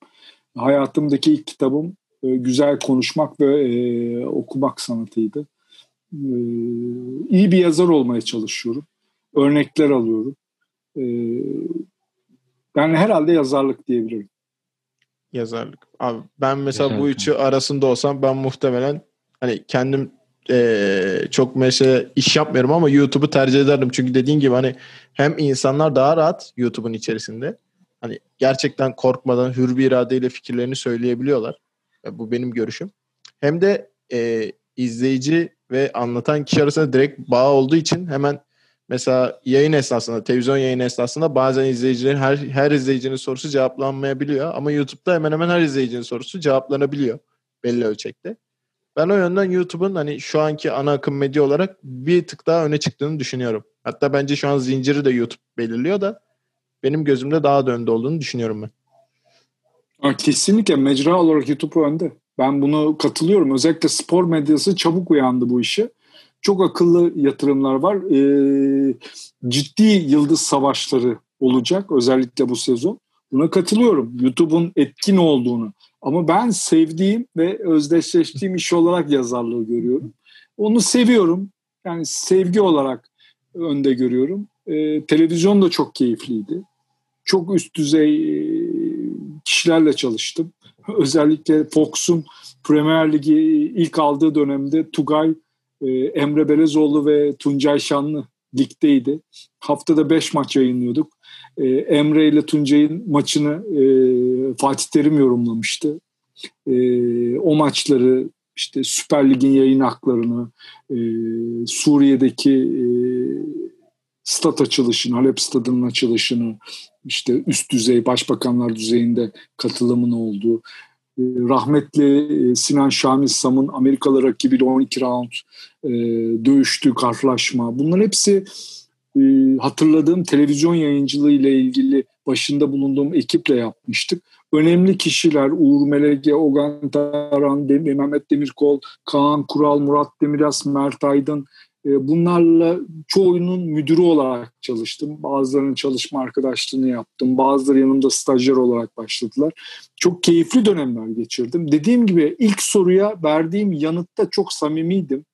Hayatımdaki ilk kitabım e, güzel konuşmak ve e, okumak sanatıydı. E, iyi bir yazar olmaya çalışıyorum. Örnekler alıyorum. E, yani herhalde yazarlık diyebilirim. Yazarlık. Abi ben mesela Yazarlık. bu üçü arasında olsam ben muhtemelen hani kendim e, çok mesela iş yapmıyorum ama YouTube'u tercih ederdim. Çünkü dediğin gibi hani hem insanlar daha rahat YouTube'un içerisinde hani gerçekten korkmadan hür bir iradeyle fikirlerini söyleyebiliyorlar. Bu benim görüşüm. Hem de e, izleyici ve anlatan kişi arasında direkt bağ olduğu için hemen mesela yayın esnasında, televizyon yayın esnasında bazen izleyicilerin her, her izleyicinin sorusu cevaplanmayabiliyor. Ama YouTube'da hemen hemen her izleyicinin sorusu cevaplanabiliyor belli ölçekte. Ben o yönden YouTube'un hani şu anki ana akım medya olarak bir tık daha öne çıktığını düşünüyorum. Hatta bence şu an zinciri de YouTube belirliyor da benim gözümde daha da önde olduğunu düşünüyorum ben. Kesinlikle mecra olarak YouTube önde. Ben bunu katılıyorum. Özellikle spor medyası çabuk uyandı bu işe. Çok akıllı yatırımlar var. Ee, ciddi yıldız savaşları olacak özellikle bu sezon. Buna katılıyorum. YouTube'un etkin olduğunu. Ama ben sevdiğim ve özdeşleştiğim iş olarak yazarlığı görüyorum. Onu seviyorum. Yani sevgi olarak önde görüyorum. Ee, televizyon da çok keyifliydi. Çok üst düzey e, kişilerle çalıştım. Özellikle Fox'un Premier Ligi ilk aldığı dönemde Tugay, e, Emre Belezoğlu ve Tuncay Şanlı ligdeydi. Haftada 5 maç yayınlıyorduk. E, Emre ile Tuncay'ın maçını e, Fatih Terim yorumlamıştı. o maçları işte Süper Lig'in yayın haklarını, Suriye'deki stat açılışını, Halep stadının açılışını, işte üst düzey başbakanlar düzeyinde katılımın olduğu, e, rahmetli e, Sinan Şamil Sam'ın Amerikalı rakibiyle 12 round e, dövüştüğü karşılaşma. Bunların hepsi hatırladığım televizyon yayıncılığı ile ilgili başında bulunduğum ekiple yapmıştık. Önemli kişiler Uğur Melege, Ogan Taran, Mehmet Demirkol, Kaan Kural, Murat Demiras, Mert Aydın, bunlarla çoğunun müdürü olarak çalıştım. Bazılarının çalışma arkadaşlığını yaptım. Bazıları yanımda stajyer olarak başladılar. Çok keyifli dönemler geçirdim. Dediğim gibi ilk soruya verdiğim yanıtta çok samimiydim.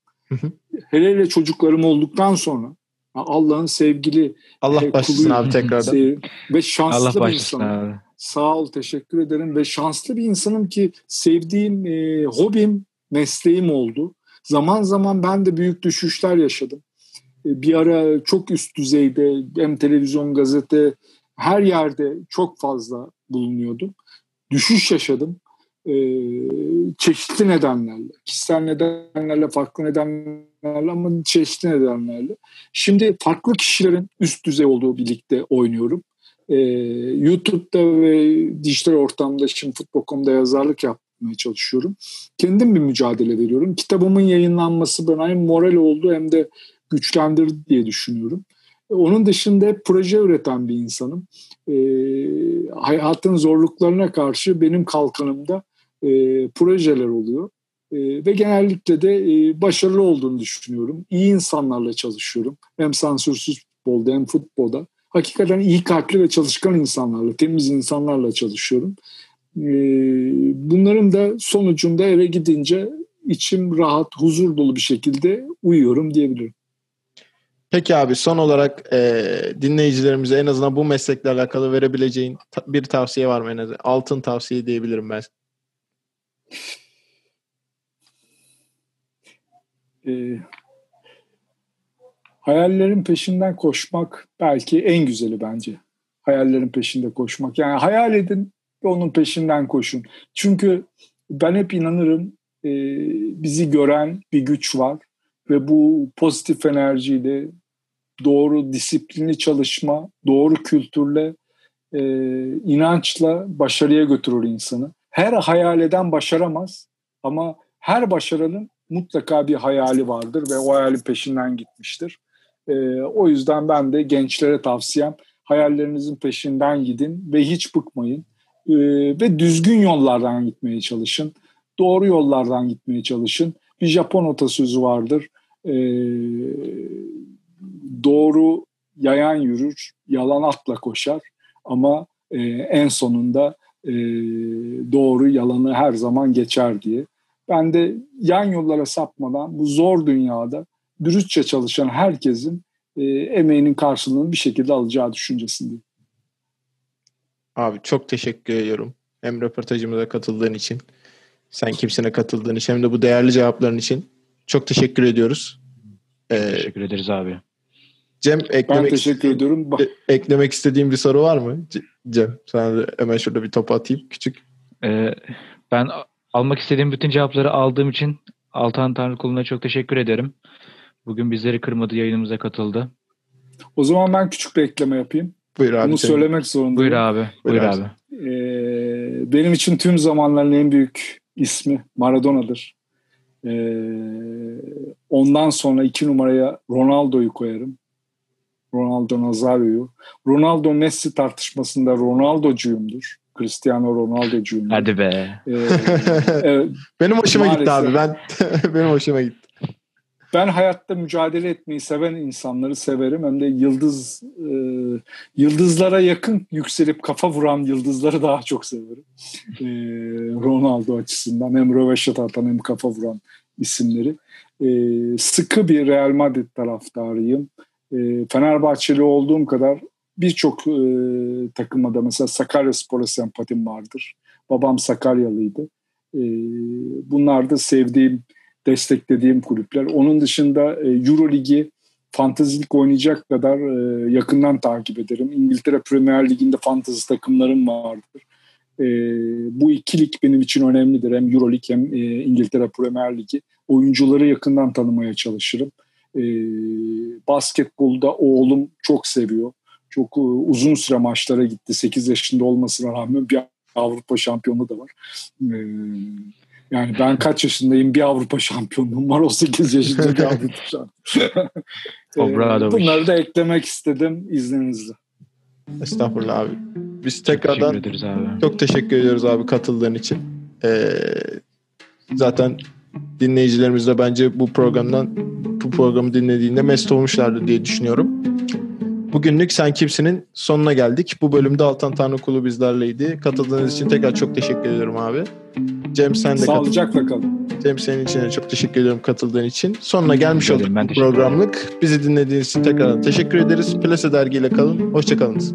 Hele hele çocuklarım olduktan sonra Allah'ın sevgili Allah e, başlasın abi tekrardan. Ve şanslı Allah bir insanım. Abi. Sağ ol teşekkür ederim ve şanslı bir insanım ki sevdiğim e, hobim mesleğim oldu Zaman zaman ben de büyük düşüşler yaşadım. E, bir ara çok üst düzeyde hem televizyon, gazete her yerde çok fazla bulunuyordum. Düşüş yaşadım. Ee, çeşitli nedenlerle, kişisel nedenlerle, farklı nedenlerle ama çeşitli nedenlerle. Şimdi farklı kişilerin üst düzey olduğu birlikte oynuyorum. Ee, YouTube'da ve dijital ortamda şimdi Futbol.com'da yazarlık yap, yapmaya çalışıyorum. Kendim bir mücadele veriyorum. Kitabımın yayınlanması bana hem moral oldu hem de güçlendirdi diye düşünüyorum. Onun dışında hep proje üreten bir insanım. E, hayatın zorluklarına karşı benim kalkanımda e, projeler oluyor. E, ve genellikle de e, başarılı olduğunu düşünüyorum. İyi insanlarla çalışıyorum. Hem sansürsüz futbolda hem futbolda. Hakikaten iyi kalpli ve çalışkan insanlarla, temiz insanlarla çalışıyorum. Ee, bunların da sonucunda eve gidince içim rahat, huzur dolu bir şekilde uyuyorum diyebilirim. Peki abi son olarak e, dinleyicilerimize en azından bu meslekle alakalı verebileceğin ta- bir tavsiye var mı en azından? Altın tavsiye diyebilirim ben. Ee, hayallerin peşinden koşmak belki en güzeli bence. Hayallerin peşinde koşmak. Yani hayal edin ve onun peşinden koşun. Çünkü ben hep inanırım e, bizi gören bir güç var ve bu pozitif enerjiyle doğru disiplinli çalışma, doğru kültürle, e, inançla başarıya götürür insanı. Her hayal eden başaramaz ama her başaranın mutlaka bir hayali vardır ve o hayalin peşinden gitmiştir. E, o yüzden ben de gençlere tavsiyem hayallerinizin peşinden gidin ve hiç bıkmayın. E, ve düzgün yollardan gitmeye çalışın. Doğru yollardan gitmeye çalışın. Bir Japon atasözü vardır. E, doğru yayan yürür, yalan atla koşar. Ama e, en sonunda e, doğru yalanı her zaman geçer diye. Ben de yan yollara sapmadan bu zor dünyada dürüstçe çalışan herkesin e, emeğinin karşılığını bir şekilde alacağı düşüncesindeyim. Abi çok teşekkür ediyorum. Hem röportajımıza katıldığın için, sen kimsine katıldığın için hem de bu değerli cevapların için. Çok teşekkür ediyoruz. Ee, teşekkür ederiz abi. Cem eklemek ben teşekkür ediyorum. E, eklemek istediğim bir soru var mı? Cem sana da hemen şurada bir topu atayım küçük. Ee, ben almak istediğim bütün cevapları aldığım için Altan Tanrıkulu'na çok teşekkür ederim. Bugün bizleri kırmadı yayınımıza katıldı. O zaman ben küçük bir ekleme yapayım. Buyur abi. Bunu söylemek zorundayım. Buyur abi. Buyur, Buyur abi. Ee, benim için tüm zamanların en büyük ismi Maradona'dır. Ee, ondan sonra iki numaraya Ronaldo'yu koyarım. Ronaldo Nazario'yu. Ronaldo Messi tartışmasında Ronaldo'cuyumdur. Cristiano Ronaldo'cuyumdur. Hadi be. Ee, evet, benim hoşuma Maalesef. gitti abi. Ben benim hoşuma gitti. ben hayatta mücadele etmeyi seven insanları severim. Hem de yıldız e, yıldızlara yakın yükselip kafa vuran yıldızları daha çok severim. E, Ronaldo açısından hem röveşat atan hem kafa vuran isimleri. E, sıkı bir Real Madrid taraftarıyım. E, Fenerbahçeli olduğum kadar birçok e, takıma da mesela Sakaryaspor'a sempatim vardır. Babam Sakaryalıydı. E, bunlar da sevdiğim desteklediğim kulüpler. Onun dışında e, Euro oynayacak kadar e, yakından takip ederim. İngiltere Premier Ligi'nde fantazi takımlarım vardır. E, bu iki lig benim için önemlidir. Hem Euro hem e, İngiltere Premier Ligi. Oyuncuları yakından tanımaya çalışırım. E, basketbolda oğlum çok seviyor. Çok uzun süre maçlara gitti. 8 yaşında olmasına rağmen bir Avrupa şampiyonu da var. Yani ben kaç yaşındayım bir Avrupa şampiyonluğum var. O 8 yaşında bir Avrupa şampiyonluğum. Obradoviç. Bunları da eklemek istedim izninizle. Estağfurullah abi. Biz Çok tekrardan teşekkür ederiz abi. çok teşekkür ediyoruz abi katıldığın için. Ee, zaten dinleyicilerimiz de bence bu programdan bu programı dinlediğinde mest olmuşlardır diye düşünüyorum. Bugünlük Sen Kimsin'in sonuna geldik. Bu bölümde Altan Tanrıkulu bizlerleydi. Katıldığınız için tekrar çok teşekkür ediyorum abi. Cem sen de katıl. Sağlıcakla kalın. Cem senin için de çok teşekkür ediyorum katıldığın için. Sonuna gelmiş olduk ben programlık. Bizi dinlediğiniz için tekrardan teşekkür ederiz. Plase dergiyle kalın. Hoşçakalınız.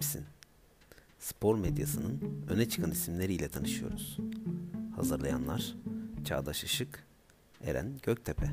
Kimsin? Spor medyasının öne çıkan isimleriyle tanışıyoruz. Hazırlayanlar Çağdaş Işık, Eren Göktepe.